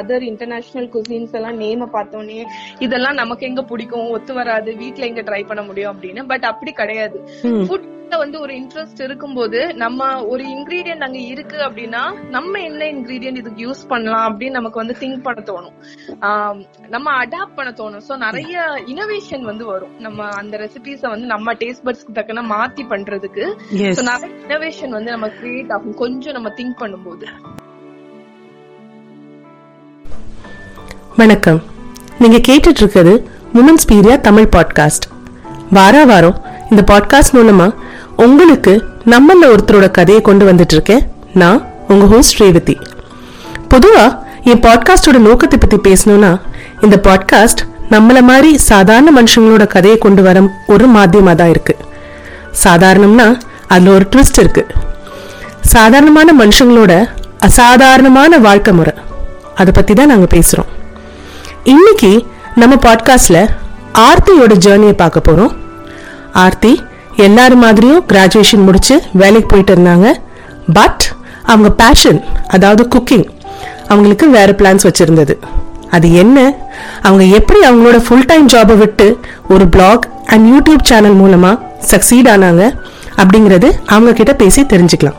Other international cuisines எல்லாம் நேம பார்த்தோன்னே இதெல்லாம் நமக்கு எங்க பிடிக்கும்? ஒத்து வராது. வீட்ல எங்க ட்ரை பண்ண முடியும் அப்படின்னு. பட் அப்படி கிடையாது. ஃபுட்ல வந்து ஒரு இன்ட்ரெஸ்ட் இருக்கும்போது நம்ம ஒரு இன்கிரீடியன்ட் அங்க இருக்கு அப்படின்னா நம்ம என்ன இன்கிரீடியன்ட் இதுக்கு யூஸ் பண்ணலாம் அப்படின்னு நமக்கு வந்து திங்க் பண்ண தோணும். நம்ம அடாப்ட் பண்ண தோணும். சோ நிறைய இனோவேஷன் வந்து வரும். நம்ம அந்த ரெசிபிஸ வந்து நம்ம டேஸ்ட் பட்ஸ்க்கு தக்கன மாத்தி பண்றதுக்கு. நிறைய இனோவேஷன் வந்து நம்ம கிரியேட் ஆகும். கொஞ்சம் நம்ம திங்க் பண்ணும்போது. வணக்கம். நீங்க கேட்டுட்டு இருக்கிறது உமன்ஸ் பீரியா தமிழ் பாட்காஸ்ட் வார வாரம் இந்த பாட்காஸ்ட் மூலமா உங்களுக்கு நம்மள ஒருத்தரோட கதையை கொண்டு வந்துட்டு இருக்கேன் நான் உங்க ஹோஸ்ட் ரேவதி பொதுவா என் பாட்காஸ்டோட நோக்கத்தை பத்தி பேசணும்னா இந்த பாட்காஸ்ட் நம்மள மாதிரி சாதாரண மனுஷங்களோட கதையை கொண்டு வர ஒரு மாத்தியமா தான் இருக்கு. சாதாரணம்னா அதுல ஒரு ட்விஸ்ட் இருக்கு. சாதாரணமான மனுஷங்களோட அசாதாரணமான வாழ்க்கை முறை. அதை பத்தி தான் நாங்க பேசுறோம். இன்னைக்கு நம்ம பாட்காஸ்ட்ல ஆர்த்தியோட ஜேர்னியை பார்க்க போறோம். ஆர்த்தி எல்லாரும் மாதிரியும் கிராஜுவேஷன் முடிச்சு வேலைக்கு போயிட்டு இருந்தாங்க. பட் அவங்க பேஷன் அதாவது குக்கிங் அவங்களுக்கு வேற பிளான்ஸ் வச்சிருந்தது. அது என்ன? அவங்க எப்படி அவங்களோட ஃபுல் டைம் ஜாபை விட்டு ஒரு பிளாக் அண்ட் யூடியூப் சேனல் மூலமா சக்சீட் ஆனாங்க அப்படிங்கறது அவங்க கிட்ட பேசி தெரிஞ்சுக்கலாம்.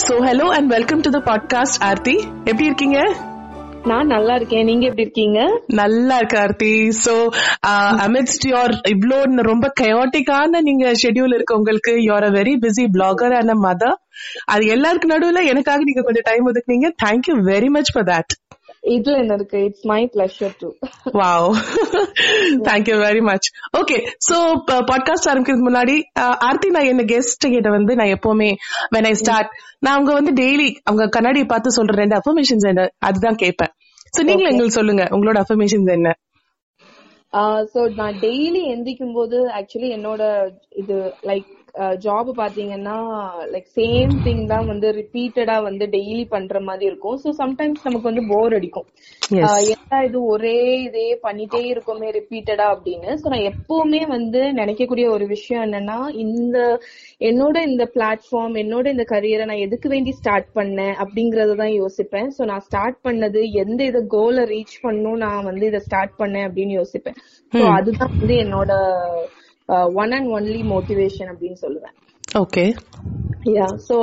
So hello and welcome to the podcast Aarti எப்படி இருக்கீங்க? நான் நல்லா இருக்கேன். நீங்க எப்படி இருக்கீங்க? நல்லா இருக்கு ஆர்த்தி சோ அமிட்ஸ்ட் யோர் இவ்ளோ ரொம்ப கயோட்டிக்கான நீங்க ஷெட்யூல் இருக்கு உங்களுக்கு you're a very busy blogger and a mother அது எல்லாருக்கு நடுவுல எனக்காக நீங்க கொஞ்சம் time ஒதுக்குனீங்க. Thank you very much for that இதுல என்ன இருக்கு? It's my pleasure to wow thank you very much okay so podcast ஆரம்பிக்கிறதுக்கு முன்னாடி ஆர்த்தி நான் என்ன கெஸ்ட் கிட்ட வந்து நான் எப்பவுமே when ஐ ஸ்டார்ட் நான் அவங்க வந்து டெய்லி அவங்க கண்ணாடியை பார்த்து சொல்ற ரெண்டு அஃபர்மேஷன்ஸ் என்ன அதுதான் கேட்பேன். சோ நீங்களும் எங்களுக்கு சொல்லுங்க உங்களோட அஃபர்மேஷன்ஸ் என்ன? சோ நான் டெய்லி எந்திக்கும் போது ஆக்சுவலி என்னோட இது லைக் ஜாப் பாத்தீங்கன்னா லைக் சேம் திங் தான் வந்து ரிப்பீட்டடா வந்து டெய்லி பண்ற மாதிரி இருக்கும். சோ சம்டைம்ஸ் நமக்கு வந்து போர் அடிக்கும். என்ன இது ஒரே இதே பண்ணிட்டே இருக்கோமே ரிப்பீட்டடா அப்படின்னு. சோ நான் எப்பவுமே வந்து நினைக்கக்கூடிய ஒரு விஷயம் என்னன்னா இந்த என்னோட இந்த பிளாட்ஃபார்ம் என்னோட இந்த கரியரை நான் எதுக்கு வேண்டி ஸ்டார்ட் பண்ணேன் அப்படிங்கறத தான் யோசிப்பேன். சோ நான் ஸ்டார்ட் பண்ணது எந்த இத கோலை ரீச் பண்ணும் நான் வந்து இதை ஸ்டார்ட் பண்ணேன் அப்படின்னு யோசிப்பேன். சோ அதுதான் வந்து என்னோட ஒன் அண்ட் ஒன்லி மோட்டிவேஷன் அப்படின்னு சொல்லுவேன். ஓகே யா சோ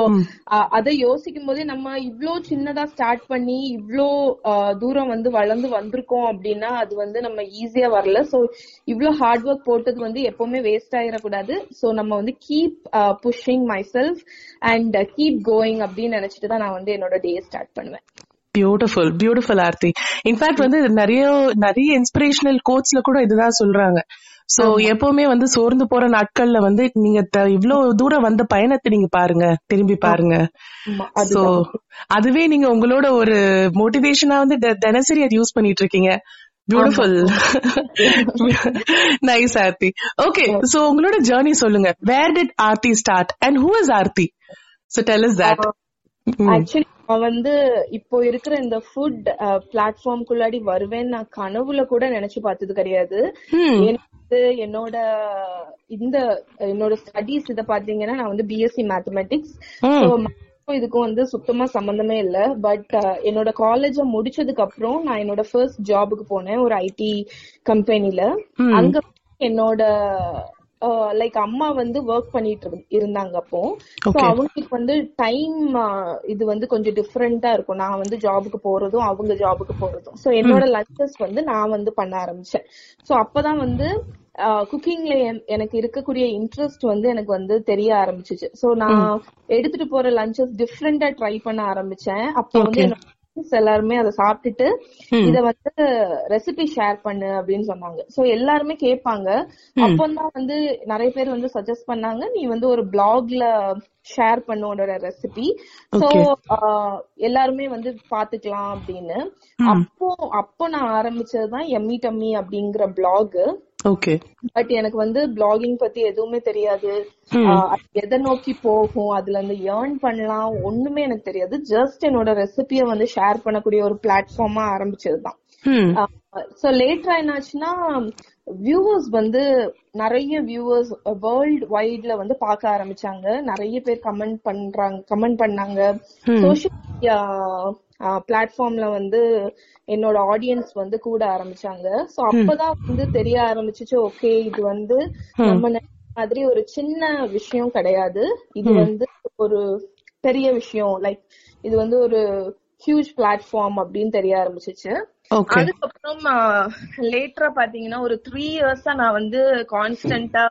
அத யோசிக்கும் போதே நம்ம இவ்ளோ சின்னதா ஸ்டார்ட் பண்ணி இவ்ளோ ஆஹ், தூரம் வந்து வளர்ந்து வந்திருக்கோம் அப்படின்னா அது வந்து நம்ம ஈஸியா வரல. சோ இவ்ளோ ஹார்ட் ஒர்க் போட்டது வந்து எப்பவுமே வேஸ்ட் ஆயிடக்கூடாது. சோ நம்ம வந்து keep pushing myself and keep going அப்படின்னு நினைச்சிட்டு தான் நான் வந்து என்னோட டே ஸ்டார்ட் பண்ணுவேன். Beautiful beautiful Aarti in fact வந்து நிறைய நிறைய இன்ஸ்பிரேஷனல் கோட்ஸ்ல கூட இதுதான் சொல்றாங்க. சோ எப்பவுமே வந்து சோர்ந்து போற நாட்கள்ல வந்து நீங்க இவ்வளவு தூரம் வந்த பயணத்தை நீங்க பாருங்க. திரும்பி பாருங்க. சோ அதுவே நீங்க உங்களோட ஒரு மோட்டிவேஷனா வந்து தினசரி அது யூஸ் பண்ணிட்டு இருக்கீங்க. Beautiful nice Aarti okay so உங்களோட ஜேர்னி சொல்லுங்க. Where did Aarti start and who is Aarti so tell is that actually நான் வந்து இப்போ இருக்கிற இந்த ஃபுட் பிளாட்ஃபார்ம்குள்ளாடி வருவேன் நான் கனவுல கூட நினைச்சு பார்த்தது கிடையாது. எனக்கு என்னோட இந்த என்னோட ஸ்டடீஸ் இத பாத்தீங்கன்னா நான் வந்து பிஎஸ்சி மேத்தமெட்டிக்ஸ் இதுக்கும் வந்து சுத்தமா சம்பந்தமே இல்ல. பட் என்னோட காலேஜ முடிச்சதுக்கு அப்புறம் நான் என்னோட ஃபர்ஸ்ட் ஜாபுக்கு போனேன் ஒரு ஐடி கம்பெனில அங்க என்னோட லைக் அம்மா வந்து ஒர்க் பண்ணிட்டு இரு- இருந்தாங்க அப்போ. Okay. அவங்களுக்கு வந்து டைம் இது வந்து கொஞ்சம் டிஃப்ரெண்டா இருக்கும். நான் வந்து ஜாபுக்கு போறதும் அவங்க ஜாபுக்கு போறதும். சோ என்னோட லஞ்சஸ் வந்து நான் வந்து பண்ண ஆரம்பிச்சேன். சோ அப்பதான் வந்து குக்கிங்ல எனக்கு இருக்கக்கூடிய இன்ட்ரெஸ்ட் வந்து எனக்கு வந்து தெரிய ஆரம்பிச்சுச்சு. சோ நான் எடுத்துட்டு போற லஞ்சஸ் டிஃப்ரெண்டா ட்ரை பண்ண ஆரம்பிச்சேன். அப்போ வந்து. என்னோட friends எல்லாருமே அதை சாப்பிட்டுட்டு இத வந்து ரெசிபி ஷேர் பண்ணு அப்படின்னு சொன்னாங்க. சோ எல்லாருமே கேட்பாங்க. அப்பதான் வந்து நிறைய பேர் வந்து சஜஸ்ட் பண்ணாங்க நீ வந்து ஒரு பிளாக்ல ஷேர் பண்ண உன்னோட ரெசிபி சோ எல்லாருமே வந்து பாத்துக்கலாம் அப்படின்னு. அப்போ அப்போ நான் ஆரம்பிச்சதுதான் எம்மி டம்மி அப்படிங்கிற பிளாக் ஓகே பட் எனக்கு வந்து பிளாகிங் பத்தி எதுவுமே தெரியாது. எதை நோக்கி போகும் அதுல இருந்து ஏர்ன் பண்ணலாம் ஒண்ணுமே எனக்கு தெரியாது. ஜஸ்ட் என்னோட ரெசிபிய வந்து ஷேர் பண்ணக்கூடிய ஒரு பிளாட்ஃபார்மா ஆரம்பிச்சதுதான். சோ லேட்டரா என்னாச்சுன்னா வியூவர்ஸ் வந்து நிறைய வியூவர்ஸ் வேர்ல்ட் வைட்ல வந்து பார்க்க ஆரம்பிச்சாங்க. நிறைய பேர் கமெண்ட் பண்றாங்க கமெண்ட் பண்ணாங்க. சோஷியல் மீடியா பிளாட்ஃபார்ம்ல வந்து என்னோட ஆடியன்ஸ் வந்து கூட ஆரம்பிச்சாங்க. சோ அப்பதான் வந்து தெரிய ஆரம்பிச்சுச்சு ஓகே இது வந்து நம்ம மாதிரி ஒரு சின்ன விஷயம் கிடையாது. இது வந்து ஒரு பெரிய விஷயம். லைக் இது வந்து ஒரு ஹியூஜ் பிளாட்ஃபார்ம் அப்படின்னு தெரிய ஆரம்பிச்சிச்சு. அதுக்கப்புறம் லேட்டரா பாத்தீங்கன்னா ஒரு த்ரீ இயர்ஸா நான் வந்து கான்ஸ்டன்டா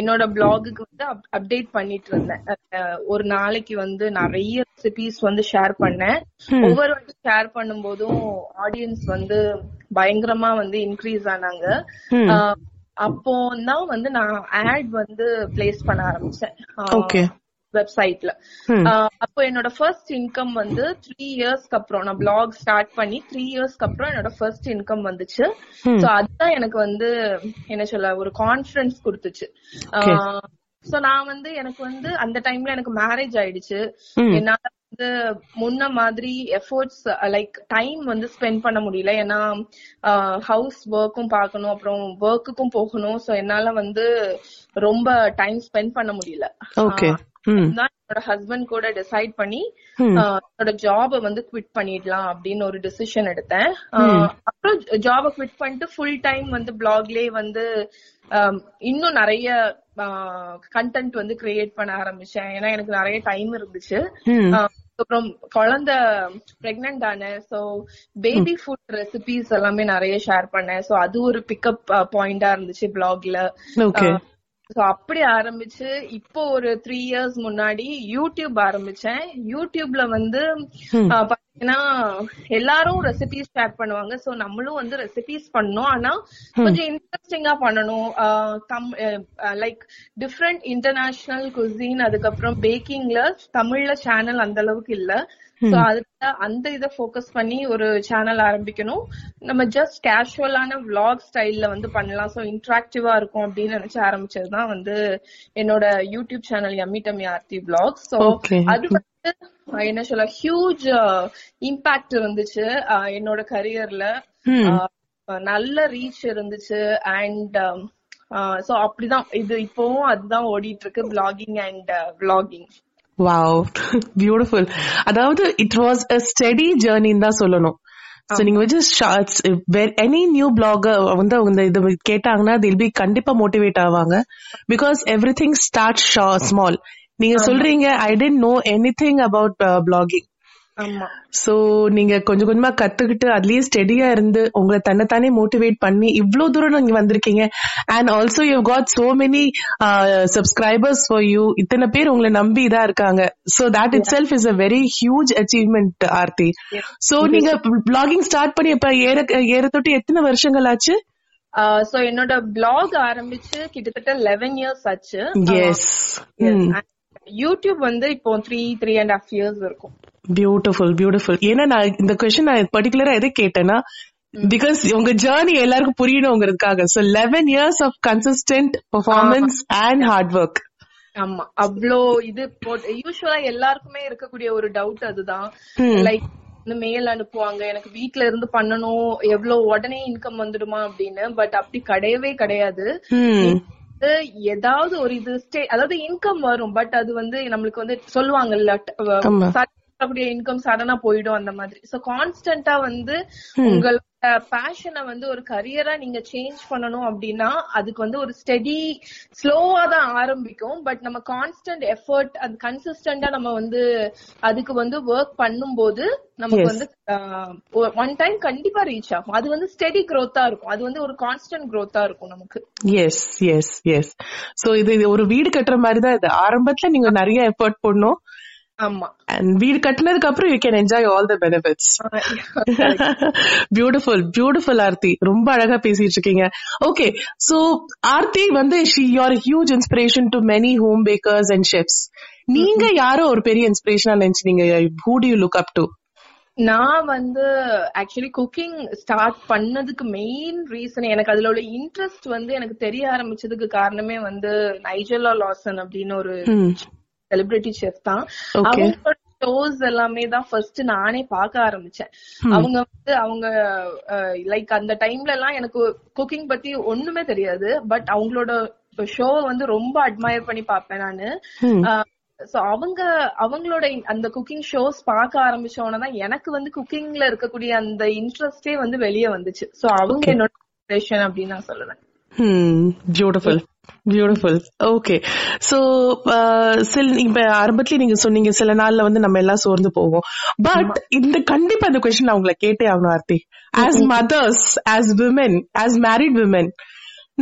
என்னோட பிளாகுக்கு வந்து அப்டேட் பண்ணிட்டு இருந்தேன். ஒரு நாளைக்கு வந்து நிறைய ரெசிபிஸ் வந்து ஷேர் பண்ணேன். ஒவ்வொரு வாட்டி ஷேர் பண்ணும் போதும் ஆடியன்ஸ் வந்து பயங்கரமா வந்து இன்க்ரீஸ் ஆனாங்க. அப்போ தான் வந்து நான் ஆட் வந்து பிளேஸ் பண்ண ஆரம்பிச்சேன். ஓகே வெப்சைட்ல அப்போ என்னோட ஃபர்ஸ்ட் இன்கம் வந்து த்ரீ இயர்ஸ்க்கு அப்புறம் நான் பிளாக் ஸ்டார்ட் பண்ணி த்ரீ இயர்ஸ்க்கு அப்புறம் என்னோட ஃபர்ஸ்ட் இன்கம் வந்துச்சு. சோ அதுதான் எனக்கு வந்து என்ன சொல்ல ஒரு கான்பிடன்ஸ் கொடுத்துச்சு. சோ நான் வந்து எனக்கு வந்து அந்த டைம்ல எனக்கு மேரேஜ் ஆயிடுச்சு. என்னால வந்து முன்ன மாதிரி எஃபோர்ட்ஸ் லைக் டைம் வந்து ஸ்பெண்ட் பண்ண முடியல. ஏன்னா ஹவுஸ் ஒர்க்கும் பார்க்கணும் அப்புறம் ஒர்க்குக்கும் போகணும். சோ என்னால வந்து ரொம்ப டைம் ஸ்பெண்ட் பண்ண முடியல. ஓகே தான் என்னோட ஹஸ்பண்ட் கூட டிசைட் பண்ணி என்னோட ஜாப வந்து குவிட் பண்ணிடலாம் அப்படின்னு ஒரு டிசிஷன் எடுத்தேன். அப்புறம் ஜாப குவிட் பண்ணிட்டு ஃபுல் டைம் வந்து பிளாக்லயே வந்து இன்னும் நிறைய கண்டென்ட் வந்து கிரியேட் பண்ண ஆரம்பிச்சேன். ஏன்னா எனக்கு நிறைய டைம் இருந்துச்சு. அப்புறம் குழந்தை பிரெக்னன்ட் ஆனேன். சோ பேபி ஃபுட் ரெசிபிஸ் எல்லாமே நிறைய ஷேர் பண்ணேன். சோ அது ஒரு பிக்கப் பாயிண்டா இருந்துச்சு பிளாக்ல சோ அப்படி ஆரம்பிச்சு இப்போ ஒரு த்ரீ இயர்ஸ் முன்னாடி யூடியூப் ஆரம்பிச்சேன். யூடியூப்ல வந்து பாத்தீங்கன்னா எல்லாரும் ரெசிபிஸ் ஷேர் பண்ணுவாங்க. சோ நம்மளும் வந்து ரெசிபிஸ் பண்ணோம். ஆனா கொஞ்சம் இன்ட்ரெஸ்டிங்கா பண்ணணும். லைக் டிஃப்ரெண்ட் இன்டர்நேஷனல் குசின் அதுக்கப்புறம் பேக்கிங்ல தமிழ்ல சேனல் அந்த அளவுக்கு இல்ல. சோ அதுல அந்த இதை ஃபோக்கஸ் பண்ணி ஒரு சேனல் ஆரம்பிக்கணும். நம்ம ஜஸ்ட் கேஷுவலான விளாக் ஸ்டைல்ல வந்து பண்ணலாம். சோ இன்ட்ராக்டிவா இருக்கும் அப்படின்னு நினைச்சு ஆரம்பிச்சதுதான் வந்து என்னோட YouTube channel yummy tummy Aarti vlog so அது வந்து என்ன சொல்ல ஹியூஜ் இம்பாக்ட் இருந்துச்சு என்னோட கரியர்ல நல்ல ரீச் இருந்துச்சு. அண்ட் சோ அப்படிதான். இது இப்பவும் அதுதான் ஓடிட்டு இருக்கு blogging and vlogging wow beautiful அதாவது இட் வாஸ் அ ஸ்டெடி ஜேர்னின்னு தான் சொல்லணும். சோ நீங்க just shorts any new blogger வந்து இந்த இது கேட்டாங்கன்னா தில் பி கண்டிப்பா மோட்டிவேட் ஆவாங்க. Because everything start small நீங்க சொல்றீங்க I didn't know anything about blogging so நீங்க கொஞ்சம் கொஞ்சமா கத்துக்கிட்டு அதுலயே ஸ்டெடியா இருந்து உங்களை தன்னைத்தானே மோட்டிவேட் பண்ணி இவ்வளவு தூரம் நீங்க வந்திருக்கீங்க. And also you got so many subscribers for you இத்தனை பேர் உங்களை நம்பி இதா இருக்காங்க. So that itself is a very huge achievement Aarti. So நீங்க பிளாகிங் ஸ்டார்ட் பண்ணி இப்ப ஏற ஏற தொட்டு எத்தனை வருஷங்கள் ஆச்சு? சோ என்னோட பிளாக் ஆரம்பிச்சு கிட்டத்தட்ட லெவன் இயர்ஸ் ஆச்சு. எஸ் யூடியூப் வந்து இப்போ three three and half years இருக்கும். பியூட்டிஃபுல் பியூட்டிஃபுல் ஏன்னா நான் இந்த கொஸ்டின் நான் பர்டிகுலரா எதை கேட்டேன்னா பிகாஸ் உங்க ஜேர்னி எல்லாருக்கும் புரியணுங்கிறதுக்காக. So eleven years of consistent performance and hard work ஆமா. அவ்வளோ இது யூஸ்வலா எல்லாருக்குமே இருக்கக்கூடிய ஒரு டவுட் அதுதான். லைக் மெயில் அனுப்புவாங்க எனக்கு வீட்ல இருந்து பண்ணணும் எவ்வளவு உடனே இன்கம் வந்துடுமா அப்படின்னு. பட் அப்படி கிடையவே கிடையாது. ஏதாவது ஒரு இது ஸ்டே அதாவது இன்கம் வரும் பட் அது வந்து நம்மளுக்கு வந்து சொல்லுவாங்கல்ல அப்படியே இன்கம் சடனா போயிடும் அந்த மாதிரி. சோ கான்ஸ்டன்டா வந்து உங்களோட பேஷனை வந்து ஒரு கரியரா நீங்க சேஞ்ச் பண்ணணும் அப்படின்னா அதுக்கு வந்து ஒரு ஸ்டெடி ஸ்லோவா தான் ஆரம்பிக்கும். பட் நம்ம கான்ஸ்டன்ட் எஃபர்ட் அது கன்சிஸ்டன்டா நம்ம வந்து அதுக்கு வந்து ஒர்க் பண்ணும்போது நமக்கு வந்து ஒன் டைம் கண்டிப்பா ரீச் ஆகும். அது வந்து ஸ்டெடி க்ரோத்தா இருக்கும். அது வந்து ஒரு கான்ஸ்டன்ட் க்ரோத்தா இருக்கும் நமக்கு. எஸ் எஸ் எஸ் சோ இது ஒரு வீடு கட்டுற மாதிரி தான் இது. ஆரம்பத்துல நீங்க நிறைய எஃபர்ட் போடணும். ஆமா. அண்ட் வீடு கட்டினதுக்கு அப்புறம் you can enjoy all the benefits beautiful beautiful Aarti ரொம்ப அழகா பேசிட்டு இருக்கீங்க. ஓகே சோ ஆர்த்தி வந்து she you're huge inspiration to many home bakers and chefs நீங்க யாரோ ஒரு பெரிய இன்ஸ்பிரேஷனா நினைச்சீங்க who do you look up to நான் வந்து ஆக்சுவலி குக்கிங் ஸ்டார்ட் பண்ணதுக்கு மெயின் ரீசன் எனக்கு அதுல உள்ள இன்ட்ரெஸ்ட் வந்து எனக்கு தெரிய ஆரம்பிச்சதுக்கு காரணமே வந்து நைஜலா லாசன் அப்படின்னு ஒரு செலிபிரிட்டி செஃப் தான். அவங்களோட ஷோஸ் எல்லாமே தான் ஃபர்ஸ்ட் நானே பார்க்க ஆரம்பிச்சேன். அவங்க வந்து அவங்க லைக் அந்த டைம்ல எல்லாம் எனக்கு குக்கிங் பத்தி ஒண்ணுமே தெரியாது. பட் அவங்களோட ஷோ வந்து ரொம்ப அட்மயர் பண்ணி பார்ப்பேன் நானு. சோ அவங்க அவங்களோட அந்த குக்கிங் ஷோஸ் பார்க்க ஆரம்பிச்சோன்னு தான் எனக்கு வந்து குக்கிங்ல இருக்கக்கூடிய அந்த இன்ட்ரெஸ்டே வந்து வெளியே வந்துச்சு. சோ அவங்க என்னோட அப்படின்னு நான் சொல்லுவேன். பியூட்டிஃபுல் பியூட்டிஃபுல் ஓகே சோ சில இப்ப ஆரம்பத்துல நீங்க சொன்னீங்க சில நாள்ல வந்து நம்ம எல்லாம் சோர்ந்து போவோம். பட் இந்த கண்டிப்பா இந்த கொஸ்டின் அவங்கள கேட்டே ஆகணும் Aarthi. As mothers as women as married women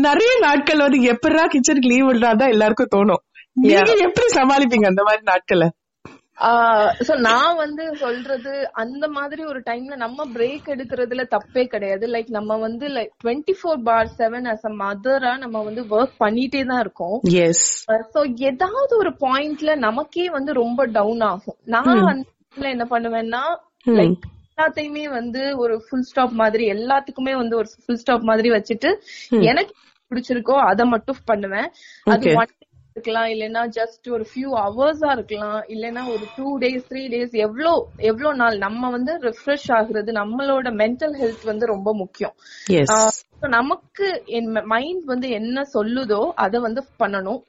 நிறைய நாட்கள் வந்து எப்படா கிச்சனுக்கு லீவ் விடுறாதான் எல்லாருக்கும் தோணும். நீங்க எப்படி சமாளிப்பீங்க அந்த மாதிரி நாட்களை? சோ நான் வந்து சொல்றது அந்த மாதிரி ஒரு டைம்ல நம்ம பிரேக் எடுக்கிறதுல தப்பே கிடையாது. லைக் நம்ம வந்து like twenty four by seven as a மதரா நம்ம வந்து ஒர்க் பண்ணிட்டே தான் இருக்கோம். சோ ஏதாவது ஒரு பாயிண்ட்ல நமக்கே வந்து ரொம்ப டவுன் ஆகும். நான் வந்து என்ன பண்ணுவேன்னா லைக் எல்லாத்தையுமே வந்து ஒரு ஃபுல் ஸ்டாப் மாதிரி எல்லாத்துக்குமே வந்து ஒரு ஃபுல் ஸ்டாப் மாதிரி வச்சுட்டு எனக்கு பிடிச்சிருக்கோ அதை மட்டும் பண்ணுவேன். அது ஒன் இருக்கலாம் இல்லைன்னா ஜஸ்ட் ஒரு ஃபியூ ஹவர்ஸா இருக்கலாம் இல்லைன்னா ஒரு டூ டேஸ் த்ரீ டேஸ் எவ்வளோ எவ்வளோ நாள். நம்ம வந்து ரிஃப்ரெஷ் ஆகுறது நம்மளோட மென்டல் ஹெல்த் வந்து ரொம்ப முக்கியம். நமக்கு என் மைண்ட் வந்து என்ன சொல்லுதோ அதை வந்து பண்ணணும்.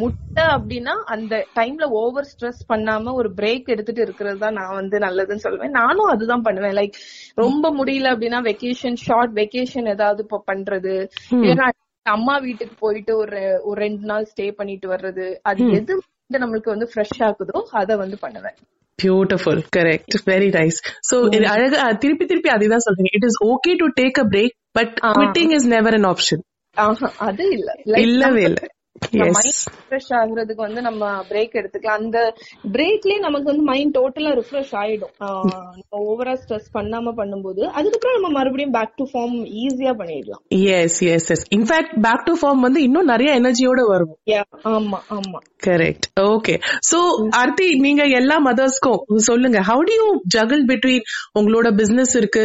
முட்டை அப்படின்னா அந்த டைம்ல ஓவர் ஸ்ட்ரெஸ் பண்ணாம ஒரு பிரேக் எடுத்துட்டு இருக்கிறது தான் நான் வந்து நல்லதுன்னு சொல்லுவேன். நானும் அதுதான் பண்ணுவேன். லைக் ரொம்ப முடியல அப்படின்னா வெக்கேஷன் ஷார்ட் வெக்கேஷன் ஏதாவது இப்போ பண்றது. அம்மா வீட்டுக்கு போயிட்டு ஒரு ஒரு ரெண்டு நாள் ஸ்டே பண்ணிட்டு வர்றது அது எது நம்மளுக்கு வந்து ஃப்ரெஷ் ஆகுதோ அத வந்து பண்ணுவேன். Beautiful correct very nice so அழகா திருப்பி திருப்பி அதுதான் சொல்றீங்க. It is okay to take a break but quitting is never an option அது இல்ல. இல்லவே இல்ல. ரிஃப்ரெஷ் ஆகுறதுக்கு வந்து நம்ம பிரேக் எடுத்துக்கலாம். அந்த பிரேக்லயே நமக்கு வந்து மைண்ட் டோட்டலா ரிஃப்ரெஷ் ஆயிடும். ஓவரா ஸ்ட்ரெஸ் பண்ணாம பண்ணும்போது அதுக்கப்புறம் நம்ம மறுபடியும் பேக் டு ஃபார்ம் ஈஸியா பண்ணிடலாம். Yes yes yes in fact back to form வந்து இன்னும் நிறைய எனர்ஜியோட வரும். ஆமா ஆமா. கரெக்ட் ஓகே சோ ஆர்த்தி நீங்க எல்லா மதர்ஸ்க்கும் சொல்லுங்க how do you juggle between உங்களோட பிசினஸ் இருக்கு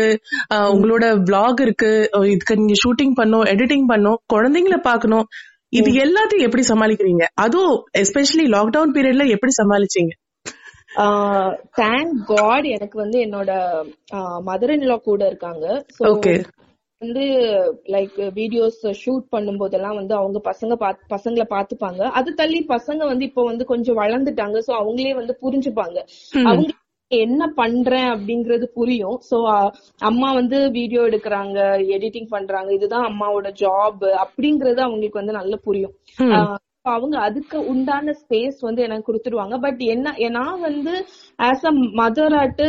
உங்களோட பிளாக் இருக்கு இதுக்கு நீங்க ஷூட்டிங் பண்ணும் எடிட்டிங் பண்ணும் குழந்தைங்கள பாக்கணும் இது எல்லாத்தையும் எப்படி சமாளிக்கிறீங்க? அதுவும் எஸ்பெஷலி லாக்டவுன் பீரியட்ல எப்படி சமாளிச்சீங்க? தேங்க் காட் எனக்கு வந்து என்னோட மதர் இன் லா கூட இருக்காங்க. ஓகே வந்து லைக் வீடியோஸ் ஷூட் பண்ணும் போதெல்லாம் வந்து அவங்க பசங்க பசங்களை பாத்துப்பாங்க அது தள்ளி பசங்க வந்து இப்போ வந்து கொஞ்சம் வளர்ந்துட்டாங்க. சோ அவங்களே வந்து புரிஞ்சுப்பாங்க. அவங்க என்ன பண்றேன் அப்படிங்கறது புரியும். சோ அம்மா வந்து வீடியோ எடுக்கிறாங்க எடிட்டிங் பண்றாங்க. இதுதான் அம்மாவோட ஜாப் அப்படிங்கறது அவங்களுக்கு வந்து நல்லா புரியும். அவங்க அதுக்கு உண்டான ஸ்பேஸ் வந்து எனக்கு கொடுத்துருவாங்க. பட் என்ன நான் வந்து ஆஸ் அ மதர் ஆட்டு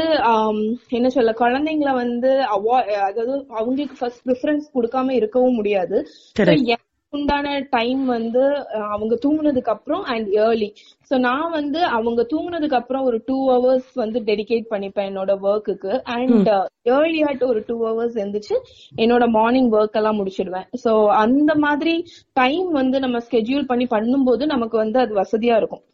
என்ன சொல்ல குழந்தைங்கள வந்து அதாவது அவங்களுக்கு ஃபர்ஸ்ட் ப்ரிஃபரன்ஸ் கொடுக்காம இருக்கவும் முடியாது. உண்டான டைம் வந்து அவங்க தூங்குனதுக்கு அப்புறம் அண்ட் ஏர்லி சோ நான் வந்து அவங்க தூங்குனதுக்கு அப்புறம் ஒரு டூ ஹவர்ஸ் வந்து டெடிகேட் பண்ணிப்பேன் என்னோட ஒர்க்குக்கு அண்ட் ஏர்லியாட்டு ஒரு டூ ஹவர்ஸ் இருந்துச்சு என்னோட மார்னிங் ஒர்க் எல்லாம் முடிச்சிடுவேன். சோ அந்த மாதிரி டைம் வந்து நம்ம ஸ்கெட்யூல் பண்ணி பண்ணும்போது நமக்கு வந்து அது வசதியா இருக்கும்.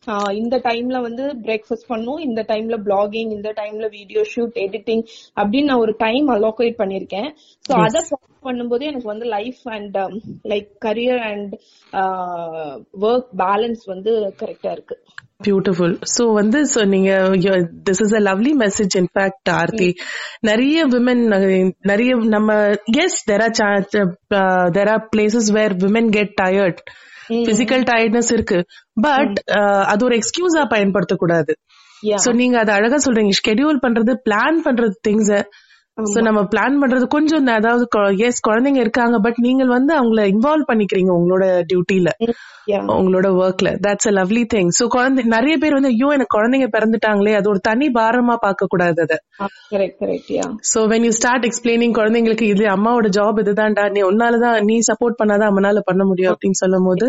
இந்த டைம்ல வந்து பிரேக்ஃபாஸ்ட் பண்ணும் இந்த டைம்ல பிளாகிங் இந்த டைம்ல வீடியோ ஷூட் எடிட்டிங் அப்படின்னு நான் ஒரு டைம் அலோகேட் பண்ணிருக்கேன் சோ அதை பண்ணும்போது எனக்கு வந்து life and like career and work balance வந்து கரெக்டா இருக்கு. பியூட்டிஃபுல் சோ வந்து சோ நீங்க this is a lovely message in fact Aarti நிறைய விமன் நிறைய நம்ம yes there are there are places where women get tired physical tiredness இருக்கு. But அது ஒரு எக்ஸ்கியூஸா பயன்படுத்தக்கூடாது. சோ நீங்க அதை அழகா சொல்றீங்க. ஷெடியூல் பண்றது பிளான் பண்றது திங்ஸ் சோ நம்ம பிளான் பண்றது கொஞ்சம் அதாவது எஸ் குழந்தைங்க இருக்காங்க பட் நீங்கள் வந்து அவங்கள இன்வால்வ் பண்ணிக்கிறீங்க உங்களோட டியூட்டில உங்களோட ஒர்க்ல that's a lovely thing so குழந்தை நிறைய பேர் வந்து ஐயோ எனக்கு குழந்தைங்க பிறந்துட்டாங்களே அது ஒரு தனி பாரமா பார்க்க கூடாது அத so when you start explaining குழந்தைங்களுக்கு இது அம்மாவோட ஜாப் இதுதான்டா நீ உன்னாலதான் நீ சப்போர்ட் பண்ணாதான் அம்மனால பண்ண முடியும் அப்படின்னு சொல்லும் போது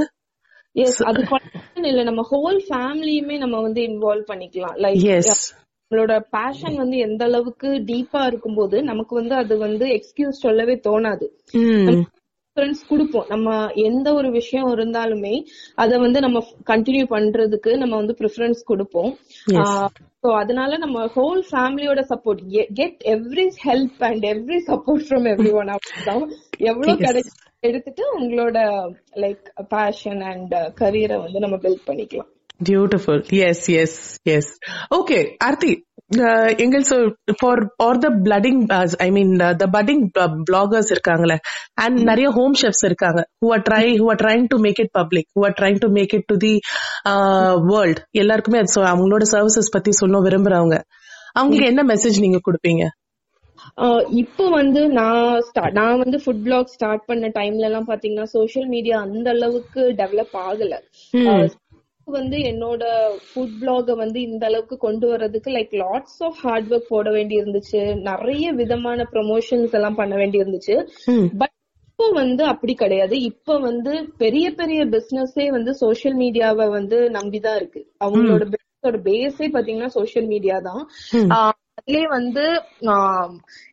எஸ் அது இல்ல நம்ம ஹோல் ஃபேமிலியுமே நம்ம வந்து இன்வால்வ் பண்ணிக்கலாம். லைக் நம்மளோட பேஷன் வந்து எந்த அளவுக்கு டீப்பா இருக்கும்போது நமக்கு வந்து அது வந்து எக்ஸ்கியூஸ் சொல்லவே தோணாது. கொடுப்போம். நம்ம எந்த ஒரு விஷயம் இருந்தாலுமே அத வந்து நம்ம கண்டினியூ பண்றதுக்கு நம்ம வந்து ப்ரிஃபரன்ஸ் கொடுப்போம். சோ அதனால நம்ம ஹோல் ஃபேமிலியோட support get every help and every support from everyone அப்படிதான். எவ்வளவு கிடைக்கும் எடுத்துட்டு உங்களோட லைக் பேஷன் அண்ட் கரியரை வந்து நம்ம பில்ட் பண்ணிக்கலாம். Beautiful. Yes, yes, yes. Okay, Arti. Uh, எங்கள் so for or the blooding uh, I mean uh, the budding uh, bloggers இருக்காங்களே and நிறைய home chefs இருக்காங்க who are trying who are trying to make it public who are trying to make it to the uh, world எல்லாருக்குமே அது so அவங்களோட services பத்தி சொல்ல விரும்புறவங்க அவங்களுக்கு என்ன மெசேஜ் நீங்க கொடுப்பீங்க இப்போ வந்து நான் start- நான் வந்து ஃபுட் பிளாக் ஸ்டார்ட் பண்ண டைம்ல எல்லாம் பாத்தீங்கன்னா சோஷியல் மீடியா அந்த அளவுக்கு டெவலப் ஆகல ஆஹ் வந்து என்னோட ஃபுட் பிளாக வந்து இந்த அளவுக்கு கொண்டு வர்றதுக்கு like lots of hard work போட வேண்டி இருந்துச்சு நிறைய விதமான ப்ரொமோஷன்ஸ் எல்லாம் பண்ண வேண்டி இருந்துச்சு பட் இப்போ வந்து அப்படி கிடையாது. இப்போ வந்து பெரிய பெரிய பிசினஸே வந்து சோஷியல் மீடியாவை வந்து நம்பிதான் இருக்கு. அவங்களோட பிசினஸோட பேஸே பாத்தீங்கன்னா சோஷியல் மீடியா தான். அதுலயே வந்து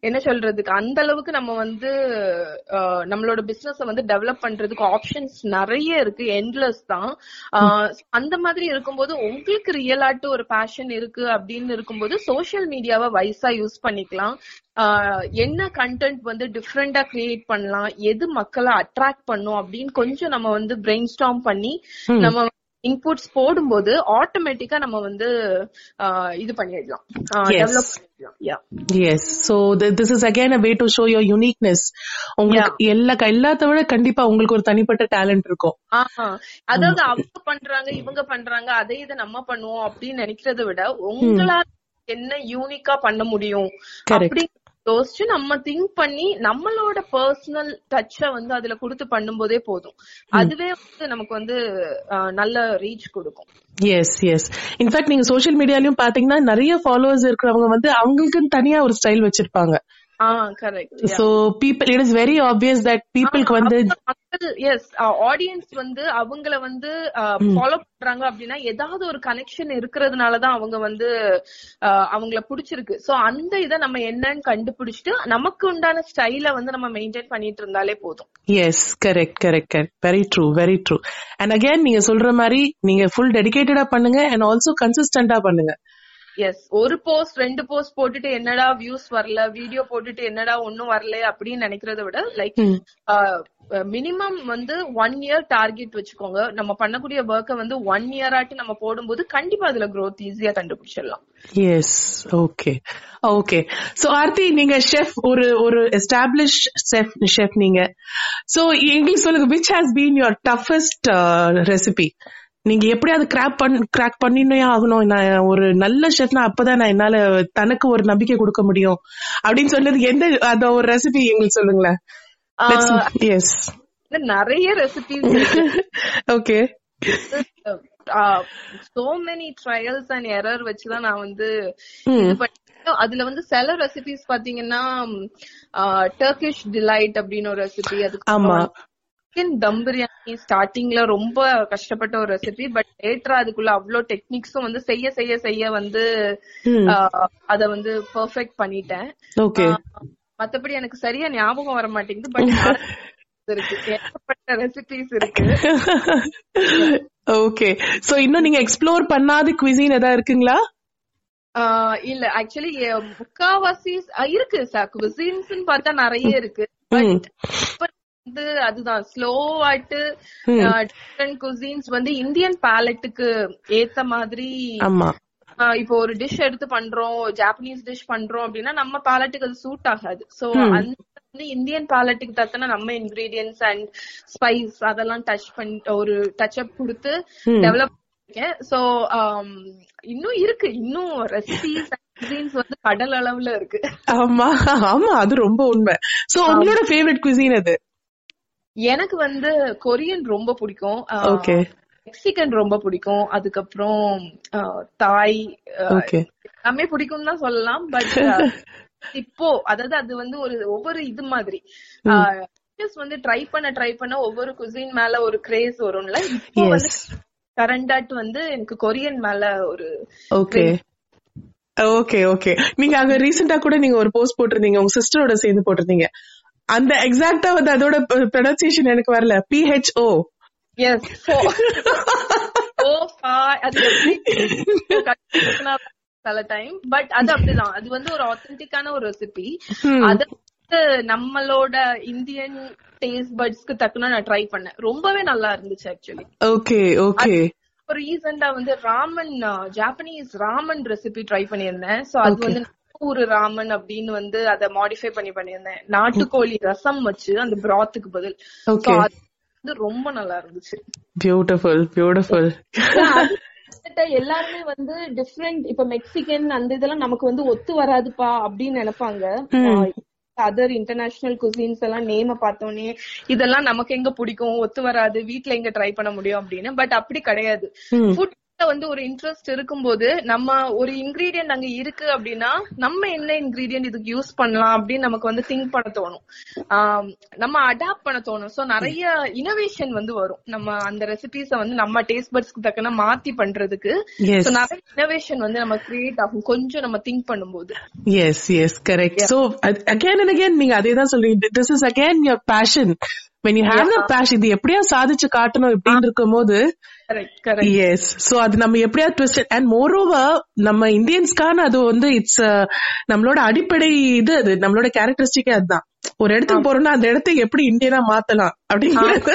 என்ன சொல்றதுக்கு அந்த அளவுக்கு நம்ம வந்து நம்மளோட பிசினஸ் வந்து டெவலப் பண்றதுக்கு ஆப்ஷன்ஸ் நிறைய இருக்கு எண்ட்லெஸ் தான். அந்த மாதிரி இருக்கும்போது உங்களுக்கு ரியலாட்டு ஒரு பேஷன் இருக்கு அப்படின்னு இருக்கும்போது சோஷியல் மீடியாவை வைஸா யூஸ் பண்ணிக்கலாம். ஆஹ் என்ன கண்டென்ட் வந்து டிஃப்ரெண்டா கிரியேட் பண்ணலாம் எது மக்களை அட்ராக்ட் பண்ணும் அப்படின்னு கொஞ்சம் நம்ம வந்து பிரெயின் ஸ்டாம் பண்ணி நம்ம இன்புட்ஸ் போடும்போது ஆட்டோமேட்டிக்கா நம்ம வந்து இது பண்ணிடலாம். Develop yes so this is again a way to show your uniqueness உங்களுக்கு எல்லா எல்லாத்த விட கண்டிப்பா உங்களுக்கு ஒரு தனிப்பட்ட டேலண்ட் இருக்கும். ஆஹா. அதாவது அவங்க பண்றாங்க இவங்க பண்றாங்க அதே இதை நம்ம பண்ணுவோம் அப்படின்னு நினைக்கிறத விட உங்களால என்ன யூனிக்கா பண்ண முடியும் Correct. யோசிச்சு நம்ம திங்க் பண்ணி நம்மளோட பர்சனல் டச்ச வந்து அதுல கொடுத்து பண்ணும்போதே போதும். அதுவே வந்து நமக்கு வந்து நல்ல ரீச் கொடுக்கும். எஸ் எஸ் இன்ஃபேக்ட் நீங்க சோஷியல் மீடியாலயும் பாத்தீங்கன்னா நிறைய ஃபாலோவர்ஸ் இருக்கிறவங்க வந்து அவங்களுக்குன்னு தனியா ஒரு ஸ்டைல் வச்சிருப்பாங்க. So people it is very obvious that பீப்புளுக்கு வந்து எஸ் ஆடியன்ஸ் வந்து அவங்கள வந்து ஃபாலோ பண்றாங்க அப்படின்னா ஏதாவது ஒரு கனெக்ஷன் இருக்கிறதுனாலதான் அவங்க வந்து அவங்கள பிடிச்சிருக்கு. சோ அந்த இதை நம்ம என்னன்னு கண்டுபிடிச்சிட்டு நமக்கு உண்டான ஸ்டைல வந்து நம்ம மெயின்டைன் பண்ணிட்டு இருந்தாலே போதும். Yes correct correct correct very true very true and again நீங்க சொல்ற மாதிரி நீங்க ஃபுல் டெடிகேட்டடா பண்ணுங்க அண்ட் ஆல்சோ கன்சிஸ்டன்டா பண்ணுங்க. எஸ் ஒரு போஸ்ட் ரெண்டு போஸ்ட் போட்டுட்டு என்னடா வியூஸ் வரல வீடியோ போட்டுட்டு என்னடா ஒன்னும் வரல அப்படின்னு நினைக்கிறத விட லைக் மினிமம் வந்து ஒன் இயர் டார்கெட் வச்சுக்கோங்க. நம்ம பண்ணக்கூடிய ஒர்க்கை வந்து ஒன் இயர் ஆட்டு நம்ம போடும்போது கண்டிப்பா அதுல growth ஈஸியா கண்டுபிடிச்சிடலாம். Yes okay okay so Aarti நீங்க ஷெஃப் ஒரு ஒரு எஸ்டாப்ளிஷ் ஷெஃப் ஷெஃப் நீங்க. சோ எங்களுக்கு சொல்லுங்க which has been your toughest recipe நீங்க எப்படியாவது கிராக் பண் கிராக் பண்ணினே ஆகணும்? நான் ஒரு நல்ல ஷெஃப்னா அப்பதான் நான் என்னால தனக்கு ஒரு நம்பிக்கை கொடுக்க முடியும். அப்படின்னு சொன்னது எந்த அந்த ஒரு ரெசிபி எங்களுக்கு சொல்லுங்களேன். எஸ் நிறைய recipes okay so many trials and error வச்சுதான் நான் வந்து அதுல வந்து சில ரெசிபிஸ் பாத்தீங்கன்னா டர்கிஷ் டிலைட் அப்படின்னு ஒரு ரெசிபி ஆமா. அதுக்கு சிக்கன் தம் பிரியாணி ஸ்டார்டிங்ல ரொம்ப கஷ்டப்பட்ட ஒரு ரெசிபி பட் லேட்டரா அதுக்குள்ள அவ்வளோ டெக்னிக்ஸும் வந்து செய்ய செய்ய செய்ய வந்து அத வந்து பெர்ஃபெக்ட் பண்ணிட்டேன். ஓகே. மத்தபடி எனக்கு சரியா ஞாபகம் வர மாட்டேங்குது பட் இருக்கு. ரெசிபிஸ் இருக்கு. ஓகே. சோ இன்னும் நீங்க எக்ஸ்ப்ளோர் பண்ணாத குவிசீன் ஏதாவது இருக்குங்களா? இல்ல. ஆக்சுவலி முக்காவாசி இருக்கு. சார் குசின்ஸ் பார்த்தா நிறைய இருக்கு. பட் வந்து அதுதான். ஸ்லோவாட்டு டிஃப்ரெண்ட் குசின்ஸ் வந்து இந்தியன் பேலட்டுக்கு ஏத்த மாதிரி இப்போ ஒரு டிஷ் எடுத்து பண்றோம் ஜாப்பனீஸ் டிஷ் பண்றோம் அப்படின்னா நம்ம பேலட்டுக்கு அது சூட் ஆகாது. சோ அந்த வந்து இந்தியன் பேலட்டுக்கு தக்கன நம்ம இன்கிரீடியன்ஸ் அண்ட் ஸ்பைஸ் அதெல்லாம் டச் பண்ணி ஒரு டச் அப் கொடுத்து டெவலப் பண்ணிருக்கேன். சோ இன்னும் இருக்கு. இன்னும் ரெசிபிஸ் வந்து கடல் அளவுல இருக்கு. ஆமா. ஆமா அது ரொம்ப உண்மை. சோ உங்களோட ஃபேவரட் குவிசீன் அது எனக்கு வந்து கொரியன் ரொம்ப பிடிக்கும். ஓகே. மெக்சிகன் ரொம்ப பிடிக்கும். அதுக்கப்புறம் தாய் எல்லாமே பிடிக்கும் தான் சொல்லலாம். பட் இப்போ அதாவது அது வந்து ஒரு ஒவ்வொரு இது மாதிரி. வந்து ட்ரை பண்ண ட்ரை பண்ண ஒவ்வொரு குசின் மேல ஒரு கிரேஸ் வரும்ல. இப்போ வந்து கரண்டாட் வந்து எனக்கு கொரியன் மேல ஒரு ஓகே. Okay okay. நீங்க அங்க ரீசெண்டா கூட நீங்க ஒரு போஸ்ட் போட்டிருந்தீங்க. உங்க சிஸ்டரோட சேர்ந்து போட்டிருந்தீங்க. அந்த எக்ஸாக்ட்டா வந்து அதோட ப்ரொனன்சியேஷன் எனக்கு வரல. பிஹெச்ஓ எஸ் அது சில டைம் பட் அது அப்படிதான். அது வந்து ஒரு ஆத்தென்டிக்கான ஒரு ரெசிபி அத வந்து நம்மளோட இந்தியன் டேஸ்ட் பட்ஸ்க்கு தக்கன நான் ட்ரை பண்ணேன். ரொம்பவே நல்லா இருந்துச்சு ஆக்சுவலி ஓகே ஓகே இப்போ ரீசெண்டா வந்து ramen Japanese ramen recipe try பண்ணியிருந்தேன். சோ அது வந்து ஒரு ராமன் அப்படின்னு வந்து அத மாடிஃபை பண்ணி பண்ணியிருந்தேன். நாட்டுக்கோழி ரசம் வச்சு அந்த பிராத்துக்கு பதில். வந்து ரொம்ப நல்லா இருந்துச்சு. பியூட்டிஃபுல் பியூட்டிஃபுல் எல்லாருமே வந்து டிஃப்ரெண்ட் இப்ப மெக்சிகன் அந்த இதெல்லாம் நமக்கு வந்து ஒத்து வராதுப்பா அப்படின்னு நினைப்பாங்க. அதர் இன்டர்நேஷனல் குசின்ஸ் எல்லாம் நேம பார்த்தோன்னே இதெல்லாம் நமக்கு எங்க பிடிக்கும்? ஒத்து வராது. வீட்ல எங்க ட்ரை பண்ண முடியும் அப்படின்னு. பட் அப்படி கிடையாது. ஃபுட் வந்து ஒரு இன்ட்ரெஸ்ட் இருக்கும்போது நம்ம ஒரு இன்கிரீடியன்ட் அங்க இருக்கு அப்படின்னா நம்ம என்ன இன்கிரீடியன்ட் இதுக்கு யூஸ் பண்ணலாம் அப்படின்னு நமக்கு வந்து திங்க் பண்ண தோணும். நம்ம அடாப்ட் பண்ண தோணும். சோ நிறைய இனோவேஷன் வந்து வரும். நம்ம அந்த ரெசிபிஸ வந்து நம்ம டேஸ்ட் பட்ஸ்க்கு தக்கன மாத்தி பண்றதுக்கு. நிறைய இனோவேஷன் வந்து நம்ம கிரியேட் ஆகும் கொஞ்சம் நம்ம திங்க் பண்ணும்போது. Yes yes correct so again and again நீங்க அதே தான் சொல்றீங்க. This is again your passion when you have the passion இது எப்படியா சாதிச்சு காட்டணும் இப்படின்னு இருக்கும்போது கரெக்ட் கரெக்ட் எஸ் சோ அது நம்ம எப்படியா ட்விஸ்ட் அண்ட் மோர் ஓவர் நம்ம இந்தியன்ஸ்க்கான அது வந்து இட்ஸ் நம்மளோட அடிப்படை இது அது. நம்மளோட கேரக்டரிஸ்டிக்கே அதுதான். ஒரு இடத்துக்கு போறோம்னா அந்த இடத்தை எப்படி இந்தியனா மாத்தலாம் அப்படிங்கிறது.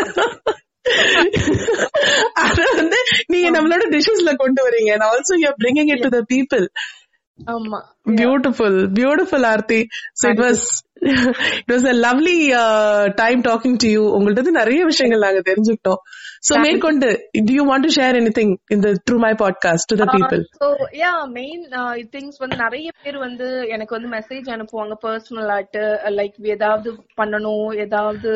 அத வந்து நீங்க நம்மளோட டிஷ்ஷஸ்ல கொண்டு வரீங்க. And also you're bringing it to the people. ஆமா. Beautiful, Aarti. So it was, it was a lovely uh, time talking to you. உங்கள்ட்ட நிறைய விஷயங்கள் நாங்க தெரிஞ்சுக்கிட்டோம். So மேற்கொண்டு, do you want to share anything in the through my podcast to the people? So yeah main things வந்து நிறைய பேர் வந்து எனக்கு வந்து மெசேஜ் அனுப்புவாங்க பர்சனல் ஆட்டு லைக் ஏதாவது பண்ணணும் ஏதாவது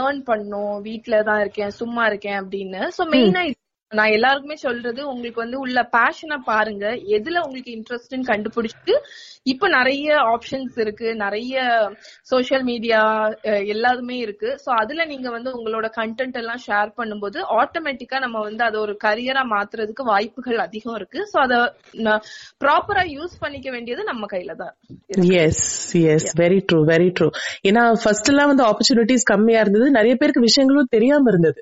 ஏர்ன் பண்ணணும் வீட்ல தான் இருக்கேன் சும்மா இருக்கேன் அப்படின்னு சோ மெயினா நான் எல்லாருக்குமே சொல்றது உங்களுக்கு வந்து உள்ள பேஷனை பாருங்க. எதுல உங்களுக்கு இன்ட்ரெஸ்ட்னு கண்டுபிடிச்சிட்டு இப்ப நிறைய ஆப்ஷன்ஸ் இருக்கு. நிறைய சோசியல் மீடியா எல்லாருமே இருக்கு. சோ அதுல நீங்க வந்து உங்களோட கண்டென்ட் எல்லாம் ஷேர் பண்ணும்போது ஆட்டோமேட்டிக்கா நம்ம வந்து அதை ஒரு கரியரா மாத்துறதுக்கு வாய்ப்புகள் அதிகம் இருக்கு. சோ அத ப்ராப்பரா யூஸ் பண்ணிக்க வேண்டியது நம்ம கையில தான் yes yes very true very true ஏன்னா ஃபர்ஸ்ட் எல்லாம் வந்து ஆப்பர்ச்சுனிட்டிஸ் கம்மியா இருந்தது. நிறைய பேருக்கு விஷயங்களும் தெரியாம இருந்தது.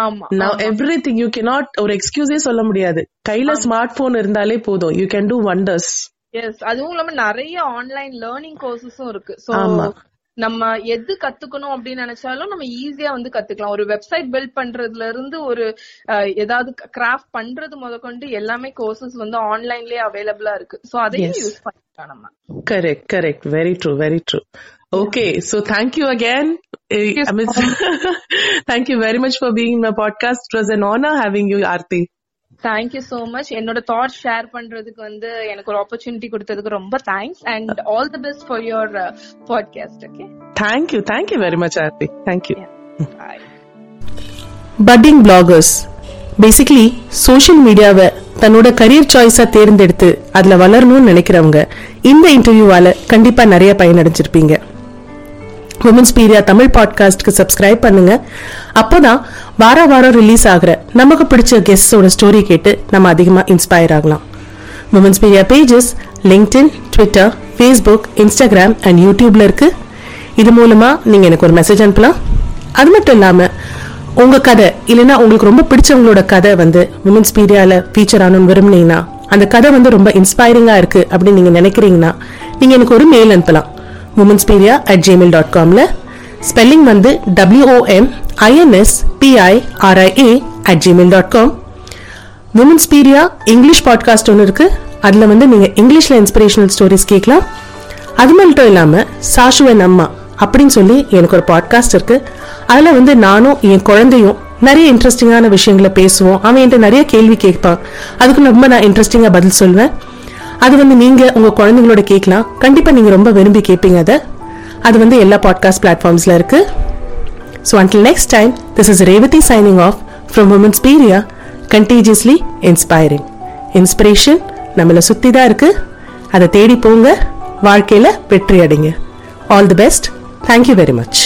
ஆமா now everything you cannot ஒரு எக்ஸ்கியூஸே சொல்ல முடியாது. கையில ஸ்மார்ட் போன் இருந்தாலே போதும். You can do wonders yes அதுவும் இல்லாம நிறைய ஆன்லைன் லேர்னிங் கோர்சஸும் இருக்கு. சோ. நம்ம எது கத்துக்கணும் அப்படின்னு நினைச்சாலும் நம்ம ஈஸியா வந்து கத்துக்கலாம். ஒரு வெப்சைட் பில்ட் பண்றதுல இருந்து ஒரு ஏதாவது கிராஃப்ட் பண்றது முதற்கொண்டு எல்லாமே கோர்சஸ் வந்து ஆன்லைன்லயே அவைலபிளா இருக்கு. சோ அதையும். யூஸ் பண்ணிக்கலாம் நம்ம. Correct, correct. Very true, very true. Okay, so thank you mean, thank you very much for being in my podcast. It was an honor having you. Thank you so much என்னோட thought share பண்றதுக்கு வந்து எனக்கு ஒரு opportunity கொடுத்ததுக்கு ரொம்ப thanks and all the best for your podcast okay Thank you, thank you very much, Aarti. Thank you. Bye budding bloggers basically social மீடியாவை தன்னோட career சாய்ஸா தேர்ந்தெடுத்து அதுல வளரணும்னு நினைக்கிறவங்க இந்த இன்டர்வியூவால கண்டிப்பா நிறைய பயனடைஞ்சிருப்பீங்க. உமன்ஸ் பீரியா தமிழ் பாட்காஸ்ட்க்கு சப்ஸ்கிரைப் பண்ணுங்க. அப்போதான் வார வாரம் ரிலீஸ் ஆகிற நமக்கு பிடிச்ச கெஸ்டோட ஸ்டோரி கேட்டு நம்ம அதிகமாக இன்ஸ்பயர் ஆகலாம். Womenspiria pages LinkedIn Twitter Facebook Instagram and யூடியூப்ல இருக்கு. இது மூலமா நீங்க எனக்கு ஒரு மெசேஜ் அனுப்பலாம். அது மட்டும் இல்லாம உங்க கதை இல்லைன்னா உங்களுக்கு ரொம்ப பிடிச்சவங்களோட கதை வந்து உமன்ஸ் பீரியால ஃபீச்சர் ஆகணும்னு விரும்புனீங்கன்னா அந்த கதை வந்து ரொம்ப இன்ஸ்பைரிங்காக இருக்குது அப்படின்னு நீங்கள் நினைக்கிறீங்கன்னா நீங்கள் எனக்கு ஒரு மெயில் அனுப்பலாம். உமன்ஸ்பீரியா அட் ஜிமெயில் டாட் காம்ல ஸ்பெல்லிங் வந்து W O M I N S P I R I A at Gmail dot com Womenspiria English podcast ஒன்று இருக்கு. அதில் வந்து நீங்கள் இங்கிலீஷ்ல இன்ஸ்பிரேஷனல் ஸ்டோரிஸ் கேட்கலாம் அது மட்டும் இல்லாமல் சாஷுவன் அம்மா அப்படின்னு சொல்லி எனக்கு ஒரு பாட்காஸ்ட் இருக்கு. அதில் வந்து நானும் என் குழந்தையும் நிறைய இன்ட்ரெஸ்டிங்கான விஷயங்களை பேசுவோம். அவன் என்கிட்ட நிறைய கேள்வி கேட்பான். அதுக்கு ரொம்ப நான் இன்ட்ரெஸ்டிங்காக பதில் சொல்வேன். அது வந்து நீங்க உங்க குழந்தைங்களோட கேட்கலாம் கண்டிப்பா நீங்க ரொம்ப விரும்பி கேட்பீங்க அதை. அது வந்து எல்லா பாட்காஸ்ட் பிளாட்ஃபார்ம்ஸ்ல இருக்கு. So until next time this is Revathi signing off from women's பீரியா contagiously inspiring inspiration நம்மளை சுற்றி தான் இருக்கு. அதை தேடி போங்க. வாழ்க்கையில் வெற்றி அடைங்க. All the best thank you very much